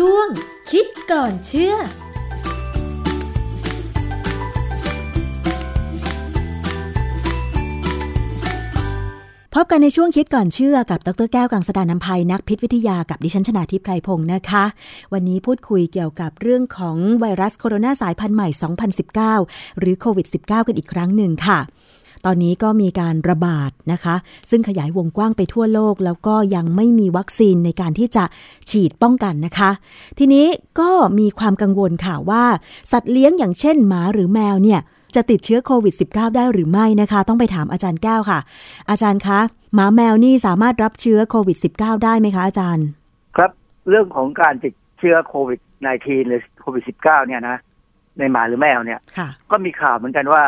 ช่วง คิดก่อนเชื่อพบกันในช่วงคิดก่อนเชื่อกับดรแก้วกังสดานนภัยนักพิษวิทยากับดิฉันชนาทิพไพรพงศ์นะคะ วันนี้พูดคุยเกี่ยวกับเรื่องของไวรัสโคโรนาสายพันธุ์ใหม่ 2019 หรือโควิด -19 กันอีกครั้งหนึ่งค่ะ ตอนนี้ก็มีการระบาดนะคะ ซึ่งขยายวงกว้างไปทั่วโลก แล้วก็ยังไม่มีวัคซีนในการที่จะฉีดป้องกันนะคะ ทีนี้ก็มีความกังวลค่ะว่าสัตว์เลี้ยงอย่างเช่นหมาหรือแมวเนี่ยจะติดเชื้อโควิด -19 ได้หรือไม่นะคะ ต้องไปถามอาจารย์แก้วค่ะ อาจารย์คะ หมาแมวนี่สามารถรับเชื้อโควิด -19 ได้ไหมคะอาจารย์ ครับเรื่องของการติดเชื้อโควิด -19 หรือโควิด -19 เนี่ยนะในหมาหรือแมวเนี่ยค่ะก็มีข่าวเหมือนกันว่า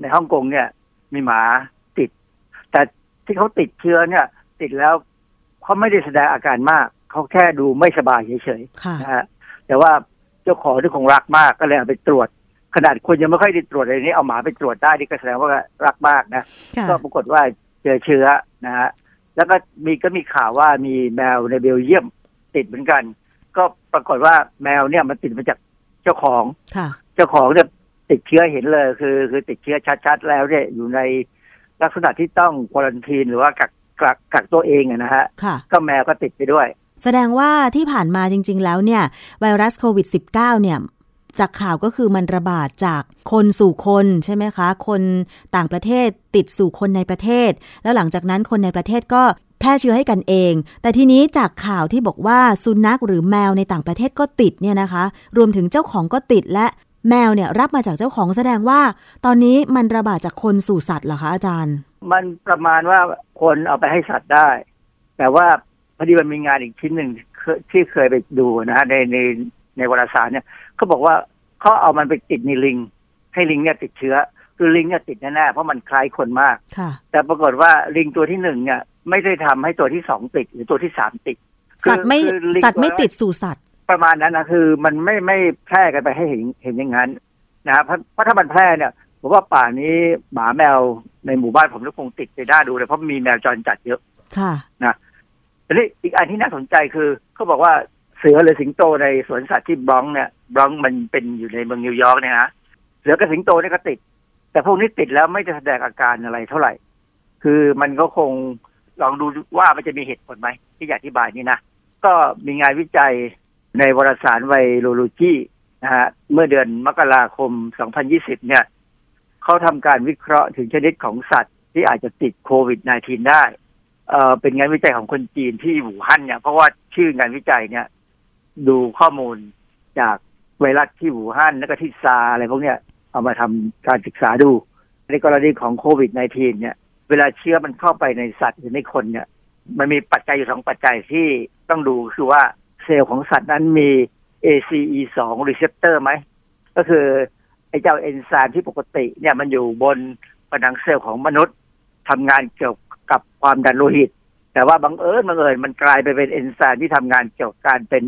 ในฮ่องกงเนี่ย มีหมาติด แต่ที่เขาติดเชื้อเนี่ย ติดแล้วเขาไม่ได้แสดงอาการมาก เขาแค่ดูไม่สบายเฉยค่ะๆนะฮะแต่ว่าเจ้าของที่คงรักมากก็เลยเอาไปตรวจ ขนาดคนยังไม่ค่อยได้ตรวจเลยนี่เอาหมาไปตรวจได้นี่ก็แสดงว่ารักมากนะค่ะก็ปรากฏว่าเจอเชื้อนะฮะแล้วก็มีก็มีข่าวว่ามีแมวในเบลเยียมติดเหมือนกัน ก็ปรากฏว่าแมวเนี่ยมันติดมาจากเจ้าของค่ะเจ้าของเนี่ย ติดเชื้อเห็นเลยคือ คือติดเชื้อชัดๆแล้วเนี่ยอยู่ในลักษณะที่ต้องควอลันทีนหรือว่ากักกักกักตัวเองอะนะฮะค่ะก็แมวก็ติดไปด้วย แสดงว่าที่ผ่านมาจริง ๆ แล้วเนี่ย ไวรัสโควิด -19 เนี่ยจากข่าวก็คือมันระบาดจากคนสู่คนใช่ไหมคะ คนต่างประเทศติดสู่คนในประเทศ แล้วหลังจากนั้นคนในประเทศก็แพร่เชื้อให้กันเอง แต่ทีนี้จากข่าวที่บอกว่าสุนัขหรือแมวในต่างประเทศก็ติดเนี่ยนะคะ รวมถึงเจ้าของก็ติดและ แมวเนี่ยรับมาจากเจ้าของแสดงว่า ตอนนี้มันระบาดจากคนสู่สัตว์เหรอคะอาจารย์ มันประมาณว่าคนเอาไปให้สัตว์ได้ แต่ว่าพอดีมันมีงานอีกชิ้นหนึ่งเคยที่เคยไปดูนะฮะในในในวารสารเนี่ยเขาบอกว่าเขาเอามันไปติดในลิง ให้ลิงเนี่ยติดเชื้อคือลิงเนี่ยติดแน่ๆเพราะมันคล้ายคนมากค่ะแต่ปรากฏว่าลิงตัวที่หนึ่งเนี่ย ไม่ได้ทำให้ตัวที่สองติดหรือตัวที่สามติดคือสัตว์ไม่คือลิงสัตว์ไม่วแรกติดสู่สัตว์ ประมาณนั้นนะคือมันไม่ไม่แพร่กันไปให้เห็นเห็นอย่างนั้นนะครับเพราะเพราะถ้ามันแพร่เนี่ยผมว่าป่านี้หมาแมวในหมู่บ้านผมก็คงติดไปได้ดูเลยเพราะมีแมวจรจัดเยอะ ค่ะทีนี้อีกอันที่น่าสนใจคือเขาบอกว่าเสือหรือสิงโตในสวนสัตว์ที่บรองซ์เนี่ยบรองซ์มันเป็นอยู่ในเมืองนิวยอร์กเนี่ยนะเสือกับสิงโตเนี่ยก็ติด แต่พวกนี้ติดแล้วไม่จะแสดงอาการอะไรเท่าไหร่ คือมันก็คงลองดูว่ามันจะมีเหตุผลไหมที่อยากอธิบายนี่นะก็มีงานวิจัย ในวารสารไวโรโลจีนะฮะเมื่อเดือนมกราคม 2020 เนี่ยเขาทำการวิเคราะห์ถึงชนิดของสัตว์ที่อาจจะติดโควิด -19 ได้เอ่อเป็นงานวิจัยของคนจีนที่หูฮั่นเนี่ย เพราะว่าชื่องานวิจัยเนี่ย ดูข้อมูลจากไวรัสที่หูฮั่นแล้วก็ที่ซาอะไรพวกเนี้ยเอามาทำการศึกษาดู ในกรณีของโควิด -19 เนี่ย เวลาเชื้อมันเข้าไปในสัตว์หรือในคนเนี่ย มันมีปัจจัยอยู่สองปัจจัยที่ต้องดูคือว่า เซลล์ของสัตว์นั้นมี ACE2 receptor ไหม ก็คือ ไอ้เจ้าเอนไซม์ที่ปกติเนี่ยมันอยู่บนผนังเซลล์ของมนุษย์ทำงานเกี่ยวกับความดันโลหิต แต่ว่าบังเอิญบังเอิญมันกลายไปเป็นเอนไซม์ที่ทำงานเกี่ยวกับการเป็น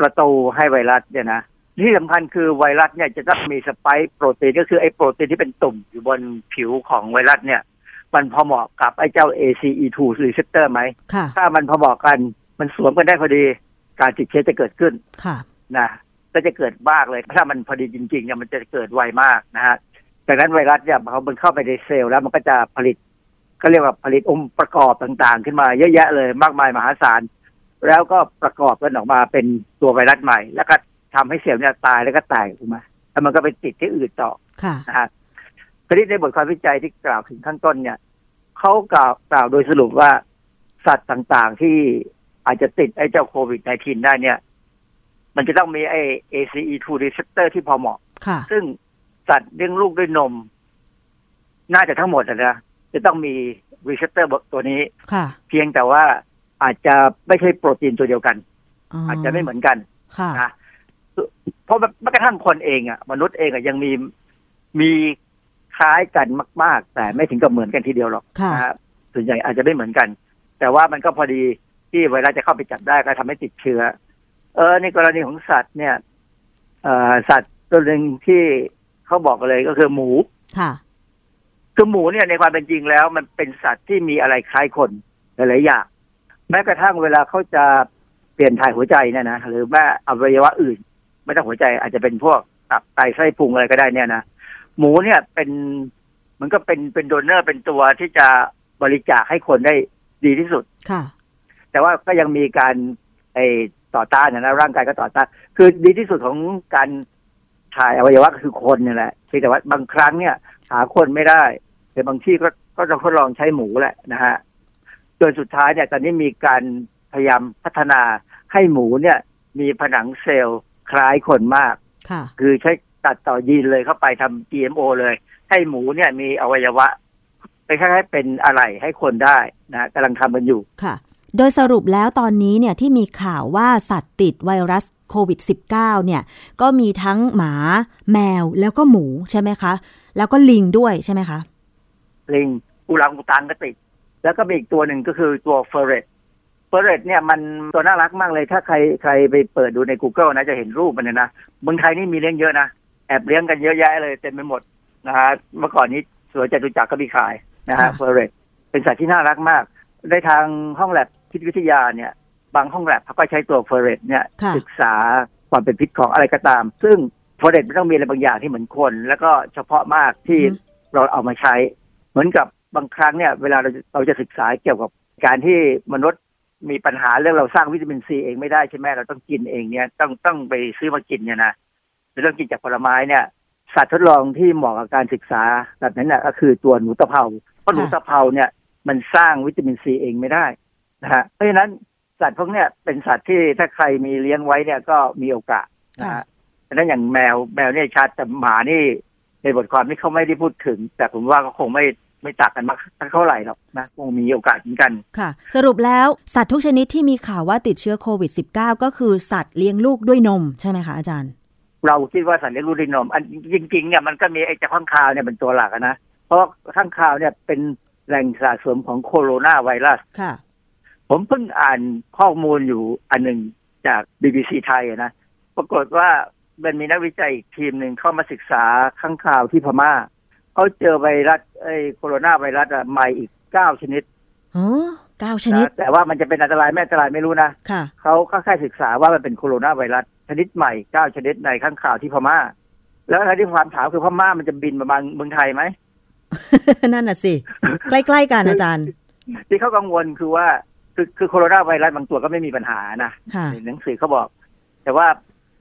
ประตูให้ไวรัสเนี่ยนะที่สำคัญคือไวรัสเนี่ยจะต้องมีสไปค์โปรตีนก็คือไอ้โปรตีนที่เป็นตุ่มอยู่บนผิวของไวรัสเนี่ย มันพอเหมาะกับไอ้เจ้า ACE2 receptor ไหมค่ะถ้ามันพอเหมาะกันมันสวมกันได้พอดี การติดเชื้อจะเกิดขึ้นค่ะนะก็จะเกิดมากเลย ถ้ามันพอดีจริงๆเนี่ยมันจะเกิดไวมากนะฮะดังนั้นไวรัสเนี่ยพอมันเข้าไปในเซลล์แล้วมันก็จะผลิตก็เรียกว่าผลิตองค์ประกอบต่างๆ ขึ้นมาเยอะแยะเลยมากมายมหาศาลแล้วก็ประกอบกันออกมาเป็นตัวไวรัสใหม่ แล้วก็ทำให้เซลล์เนี่ยตายแล้วก็แตกออกมาแล้วมันก็ไปติดที่อื่นต่อค่ะนะฮะคดีในบทความวิจัยที่กล่าวถึงข้างต้นเนี่ยเขากล่าวกล่าวโดยสรุปว่าสัตว์ต่างๆที่ อาจจะติดไอ้เจ้าโควิด -19 ได้เนี่ย มันจะต้องมีไอ้ ACE2 receptor ที่พอเหมาะค่ะซึ่งสัตว์เลี้ยงลูกด้วยนม น่าจะทั้งหมดอะนะจะต้องมี receptor ตัวนี้ค่ะเพียงแต่ว่าอาจจะไม่ใช่โปรตีนตัวเดียวกัน อาจจะไม่เหมือนกันค่ะนะเพราะแม้กระทั่งคนเองอะ มนุษย์เองอะยังมีมีคล้ายกันมาก ๆ แต่ไม่ถึงกับเหมือนกันทีเดียวหรอกค่ะนะฮะส่วนใหญ่อาจจะไม่เหมือนกัน แต่ว่ามันก็พอดี ที่ไวรัสจะเข้าไปจับได้ก็ทำให้ติดเชื้อ เออในกรณีของสัตว์เนี่ยเอ่อสัตว์ตัวหนึ่งที่เขาบอกกันเลยก็คือหมู ค่ะ คือหมูเนี่ยในความเป็นจริงแล้ว มันเป็นสัตว์ที่มีอะไรคล้ายคนหลายๆอย่างแม้กระทั่งเวลาเขาจะเปลี่ยนถ่ายหัวใจเนี่ยนะหรือว่าอวัยวะอื่น ไม่ต้องหัวใจอาจจะเป็นพวกตับไตไส้พุงอะไรก็ได้เนี่ยนะหมูเนี่ยเป็นมันก็เป็นเป็นโดเนอร์เป็นตัวที่จะบริจาคให้คนได้ดีที่สุด ค่ะ แต่ว่าก็ยังมีการไอต่อต้านนะนะร่างกายก็ต่อต้าน คือดีที่สุดของการถ่ายอวัยวะก็คือคนเนี่ยแหละเพียงแต่ว่าบางครั้งเนี่ย หาคนไม่ได้แต่บางที่ก็ก็จะทดลองใช้หมูแหละนะฮะจนสุดท้ายเนี่ยตอนนี้มีการพยายามพัฒนาให้หมูเนี่ย มีผนังเซลล์คล้ายคนมากค่ะคือใช้ตัดต่อยีนเลยเข้าไปทำ GMO เลย ให้หมูเนี่ยมีอวัยวะไปคล้ายๆเป็นอะไรให้คนได้นะกำลังทำกันอยู่ค่ะ โดยสรุปแล้วตอนนี้เนี่ยที่มีข่าวว่าสัตว์ติดไวรัสโควิด -19 เนี่ยก็มีทั้งหมา แมวแล้วก็หมูใช่ไหมคะ แล้วก็ลิงด้วยใช่ไหมคะ ลิงอุรังอุตังก็ติด แล้วก็มีอีกตัวหนึ่งก็คือตัวเฟอร์เรตเฟอร์เรตเนี่ยมันตัวน่ารักมากเลย ถ้าใครใครไปเปิดดูใน Google นะจะเห็นรูปมันเนี่ยนะเมืองไทยนี่มีเลี้ยงเยอะนะ แอบเลี้ยงกันเยอะแยะเลยเต็มไปหมดนะฮะเมื่อก่อนนี้สวนจตุจักรก็มีขายนะฮะค่ะเฟอร์เรตเป็นสัตว์ที่น่ารักมาก ในทางห้องแลบพิ ษวิทยาเนี่ยบางห้องแลบเขาก็ใช้ตัวเฟอร์เรตเนี่ยค่ะศึกษาความเป็นพิษของอะไรก็ตาม ซึ่งเฟอร์เรตมันต้องมีอะไรบางอย่างที่เหมือนคน แล้วก็เฉพาะมากที่อือฮึ เราเอามาใช้ เหมือนกับบางครั้งเนี่ยเวลาเราจะเราจะศึกษาเกี่ยวกับการที่มนุษย์มีปัญหาเรื่องเราสร้างวิตามินซีเองไม่ได้ใช่ไหมเราต้องกินเองเนี่ยต้องต้องไปซื้อมากินเนี่ยนะหรือต้องกินจากผลไม้เนี่ย สัตว์ทดลองที่เหมาะกับการศึกษาแบบนั้นน่ะก็คือตัวหนูตะเภาเพราะหนูตะเภาเนี่ยมันสร้างวิตามินซีเองไม่ได้ นะฮะเพราะฉะนั้นสัตว์พวกเนี้ยเป็นสัตว์ที่ถ้าใครมีเลี้ยงไว้เนี่ยก็มีโอกาสนะค่ะฮะเพราะฉะนั้นอย่างแมวแมวเนี่ยชัดแต่หมานี่ในบทความที่เขาไม่ได้พูดถึง แต่ผมว่าก็คงไม่ไม่ต่างกันมากเท่าไหร่หรอกนะคงมีโอกาสเหมือนกันค่ะ สรุปแล้วสัตว์ทุกชนิดที่มีข่าวว่าติดเชื้อโควิด -19 ก็คือสัตว์เลี้ยงลูกด้วยนมใช่ไหมคะอาจารย์ เราคิดว่าสัตว์เลี้ยงลูกด้วยนม อันจริงๆเนี่ยมันก็มีไอ้เจ้าข้างคาวเนี่ยเป็นตัวหลักอะนะเพราะว่าข้างคาวเนี่ยเป็นแหล่งสะสมของโคโรนาไวรัสค่ะ ผมเพิ่งอ่านข้อมูลอยู่อันหนึ่งจาก BBC ไทยอะนะ ปรากฏว่ามันมีนักวิจัยอีกทีมหนึ่งเข้ามาศึกษาข้างคาวที่พม่าเขาเจอไวรัสไอ้โคโรนาไวรัสอะใหม่อีกเก้าชนิดอ๋อเก้าชนิดนะแต่ว่ามันจะเป็นอันตรายไม่อันตรายไม่รู้นะค่ะเขาเขาแค่ศึกษาว่ามันเป็นโคโรนาไวรัสชนิดใหม่เก้าชนิดในข้างข่าวที่พม่า แล้วอะไรที่ความถามคือพม่ามันจะบินมาบางเมืองไทยไหมนั่นน่ะสิ ใกล้ๆกันอาจารย์ ที่เขากังวลคือว่า คือคือโคโรนาไวรัสบางตัวก็ไม่มีปัญหานะค่ะในหนังสือเขาบอก แต่ว่า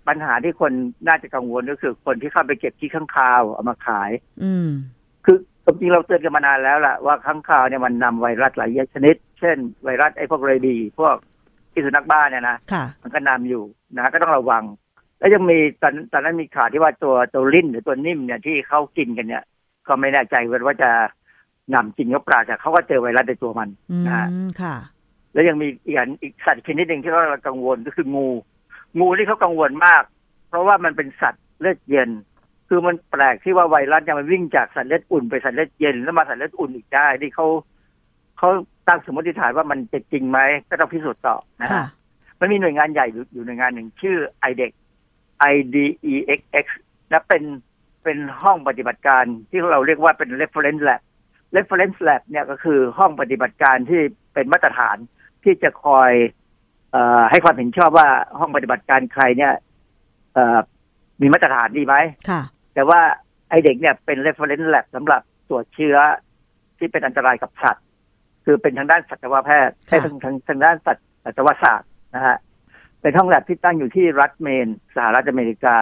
ปัญหาที่คนน่าจะกังวลก็คือคนที่เข้าไปเก็บที่ข้างคาวเอามาขาย อืม คือจริงๆเราเตือนกันมานานแล้วล่ะว่าข้างคาวเนี่ยมันนำไวรัสหลายชนิด เช่น ไวรัสไอ้พวกเรดี พวกที่สุนัขบ้านเนี่ยนะค่ะมันก็นำอยู่นะก็ต้องระวัง แล้วยังมีตอนตอนนั้นมีข่าวที่ว่าตัวตัวลิ้นหรือตัวนิ่มเนี่ยที่เขากินกันเนี่ย ก็ไม่แน่ใจว่าจะนำจริงหรือเปล่าแต่เขาก็เจอไวรัสในตัวมันอืนะฮะมค่ะ แล้วยังมีอีกอันอีกสัตว์ชนิดหนึ่งที่เขากังวลก็คืองู งูที่เขากังวลมาก เพราะว่ามันเป็นสัตว์เลือดเย็น คือมันแปลกที่ว่าไวรัสเนี่ยมันวิ่งจากสัตว์เลือดอุ่นไปสัตว์เลือดเย็นแล้วมาสัตว์เลือดอุ่นอีกได้ที่เขาเขาตั้งสมมติฐานว่ามันจะจริงไหมก็ต้องพิสูจน์ต่อนะฮะค่ะมันมีหน่วยงานใหญ่อยู่อยู่หน่วยงานหนึ่งชื่อ IDEX IDEXX และเป็นเป็นห้องปฏิบัติการที่เราเรียกว่าเป็น reference lab reference lab เนี่ยก็คือห้องปฏิบัติการที่เป็นมาตรฐาน ที่จะคอยเออให้ความเห็นชอบว่าห้องปฏิบัติการใครเนี่ยเออมีมาตรฐานดีไหมค่ะ แต่ว่าไอเด็กเนี่ยเป็น reference lab สำหรับตรวจเชื้อที่เป็นอันตรายกับสัตว์ คือเป็นทางด้านสัตวแพทย์ค่ะใช่ทางทางทางด้านสัตว์สัตวศาสตร์นะฮะเป็นห้องแลบที่ตั้งอยู่ที่รัฐเมน สหรัฐอเมริกา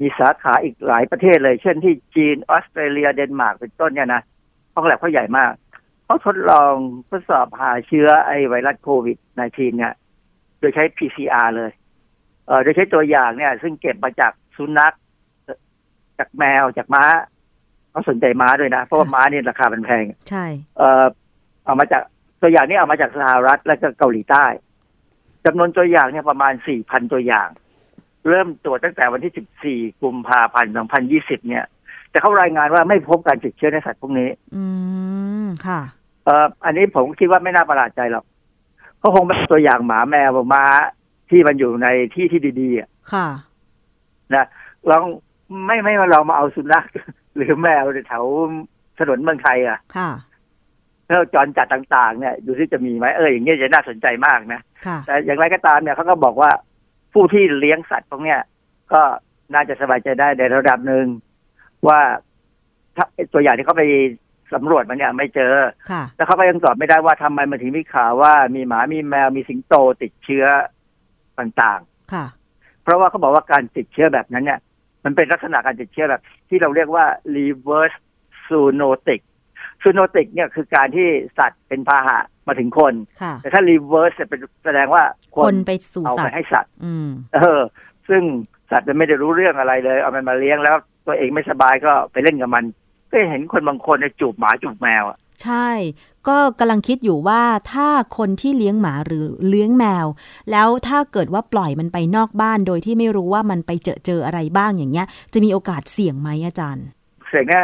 มีสาขาอีกหลายประเทศเลย เช่นที่จีนออสเตรเลียเดนมาร์กเป็นต้นเนี่ยนะห้องแลบเขาใหญ่มาก เขาทดลองทดสอบหาเชื้อไอไวรัสโควิด -19 เนี่ย โดยใช้ PCR เลย เอ่อโดยใช้ตัวอย่างเนี่ย ซึ่งเก็บมาจากสุนัขเอ่อจากแมวจากม้าเขาสนใจม้าด้วยนะ เพราะว่าม้าเนี่ยราคามันแพง ใช่ เอ่อเอามาจากตัวอย่างนี้เอามาจากสหรัฐและก็เกาหลีใต้จำนวนตัวอย่างเนี่ยประมาณ 4,000 ตัวอย่าง เริ่มตรวจตั้งแต่วันที่ 14 กุมภาพันธ์ 2020 เนี่ย แต่เขารายงานว่าไม่พบการติดเชื้อในสัตว์พวกนี้ อืม ค่ะ เอ่ออันนี้ผมคิดว่าไม่น่าประหลาดใจหรอกเขาคงเป็นตัวอย่างหมาแมวม้าที่มันอยู่ในที่ที่ดีๆอะค่ะ นะลองไม่ไม่มาเรามาเอาสุนัขหรือแมวแถวถนนเมืองไทยอะ ค่ะแล้วจรจัดต่างๆ เนี่ยดูที่จะมีไหมเอออย่างเงี้ยจะน่าสนใจมากนะค่ะแต่อย่างไรก็ตามเนี่ยเขาก็บอกว่าผู้ที่เลี้ยงสัตว์พวกเนี้ยก็น่าจะสบายใจได้ในระดับหนึ่งว่าถ้าตัวอย่างที่เขาไป สำรวจมันเนี่ยไม่เจอค่ะแล้วเขาก็ยังตอบไม่ได้ว่าทำไมมันถึงมีข่าวว่ามีหมามีแมวมีสิงโตติดเชื้อต่างค่ะๆเพราะว่าเขาบอกว่าการติดเชื้อแบบนั้นเนี่ย มันเป็นลักษณะการติดเชื้อแบบ ที่เราเรียกว่า reverse zoonotic zoonotic เนี่ยคือการที่สัตว์เป็นพาหะมาถึงคนค่ะแต่ถ้า reverse เนี่ยเป็นแสดงว่าคคนนไปสู่เอาสัไปตว์ให้สัตว์อืมเออ ซึ่งสัตว์มันไม่ได้รู้เรื่องอะไรเลย เอามันมาเลี้ยงแล้วตัวเองไม่สบายก็ไปเล่นกับมัน ก็เห็นคนบางคนเนี่ยจูบหมาจูบแมวอะใช่ ก็กำลังคิดอยู่ว่าถ้าคนที่เลี้ยงหมาหรือเลี้ยงแมว แล้วถ้าเกิดว่าปล่อยมันไปนอกบ้านโดยที่ไม่รู้ว่ามันไปเจอเจออะไรบ้างอย่างเงี้ย จะมีโอกาสเสี่ยงไหมอาจารย์ เสียงแน่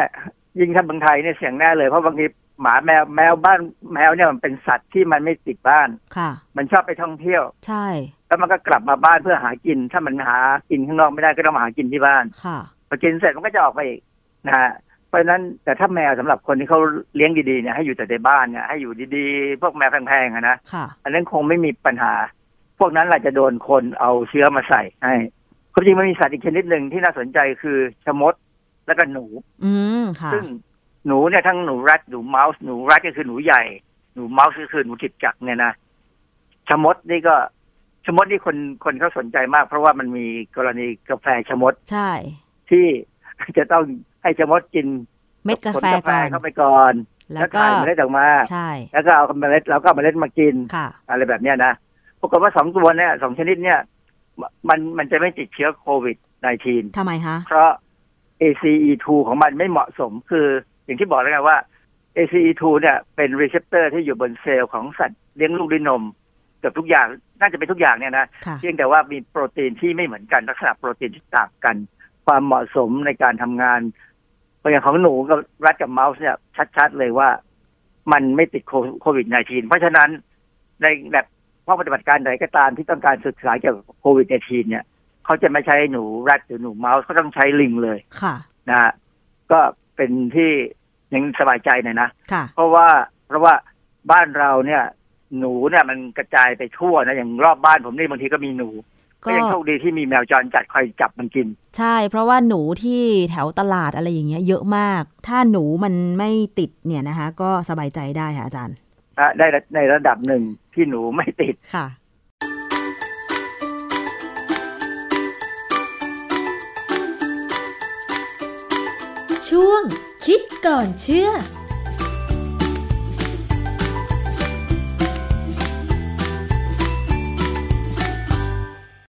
ยิ่งถ้าเมืองไทยเนี่ยเสียงแน่เลยเพราะบางทีหมาแมวแมวบ้านแมวเนี่ยมันเป็นสัตว์ที่มันไม่ติดบ้านค่ะ มันชอบไปท่องเที่ยว ใช่ แล้วมันก็กลับมาบ้านเพื่อหากิน ถ้ามันหากินข้างนอกไม่ได้ก็ต้องมาหากินที่บ้านค่ะพอกินเสร็จมันก็จะออกไปอีกนะฮะเพ ราะฉะนั้นแต่ถ้าแมวสำหรับคนที่เขาเลี้ยงดีๆเนี่ยให้อยู่แต่ในบ้านเนี่ยให้อยู่ดีๆ พวกแมวแพงๆอะนะค่ะอันนั้นคงไม่มีปัญหา พวกนั้นแหละจะโดนคนเอาเชื้อมาใส่ให้ความจริงมันมีสัตว์อีกชนิดหนึ่งที่น่าสนใจคือชะมดแล้วก็หนู อืมค่ะซึ่งหนูเนี่ยทั้งหนูรัดหนูเมาส์หนูรัดก็คือหนูใหญ่ หนูเมาส์ก็คือหนูจิบจักรเนี่ยนะชะมดนี่ก็ชะมดนี่คนคนเขาสนใจมาก เพราะว่ามันมีกรณีกาแฟชะมดใช่ ที่จะต้อง ให้ชะมดกินเม็ดกาผลแฟก่อนเข้าไปก่อน แล้วก็ถ่ายเมล็ดออกมาใช่แล้วก็เอาเมล็ดเราก็เอาเมล็ดมากินค่ะอะไรแบบเนี้ยนะปรากฏว่าสองตัวเนี่ยสองชนิดเนี่ย มันมันจะไม่ติดเชื้อโควิด -19 ทำไมคะเพราะ ACE2 ของมันไม่เหมาะสมคืออย่างที่บอกแล้วไงว่า ACE2 เนี่ยเป็น receptor ที่อยู่บนเซลล์ของสัตว์เลี้ยงลูกด้วยนมเกือบทุกอย่างน่าจะเป็นทุกอย่างเนี่ยนะค่ะเพียงแต่ว่ามีโปรตีนที่ไม่เหมือนกันลักษณะโปรตีนที่ต่างกัน ความเหมาะสมในการทำงาน อย่างของหนูกับรัดกับเมาส์เนี่ยชัดๆเลยว่ามันไม่ติดโควิด -19 เพราะฉะนั้นในแบบข้อปฏิบัติการใดก็ตามที่ต้องการศึกษาเกี่ยวกับโควิด -19 เนี่ยเขาจะไม่ใช้หนูรัดหรือหนูเมาส์เขาต้องใช้ลิงเลยค่ะนะฮะก็เป็นที่ยังสบายใจหน่อยนะค่ะเพราะว่าเพราะว่าบ้านเราเนี่ย หนูเนี่ยมันกระจายไปทั่วนะอย่างรอบบ้านผมนี่บางทีก็มีหนู ก็ก็ยังโชคดีที่มีแมวจรจัดคอยจับมันกิน ใช่ เพราะว่าหนูที่แถวตลาดอะไรอย่างเงี้ยเยอะมาก ถ้าหนูมันไม่ติดเนี่ยนะคะ ก็สบายใจได้ค่ะอาจารย์นะได้ในระดับหนึ่งที่หนูไม่ติดค่ะช่วงคิดก่อนเชื่อ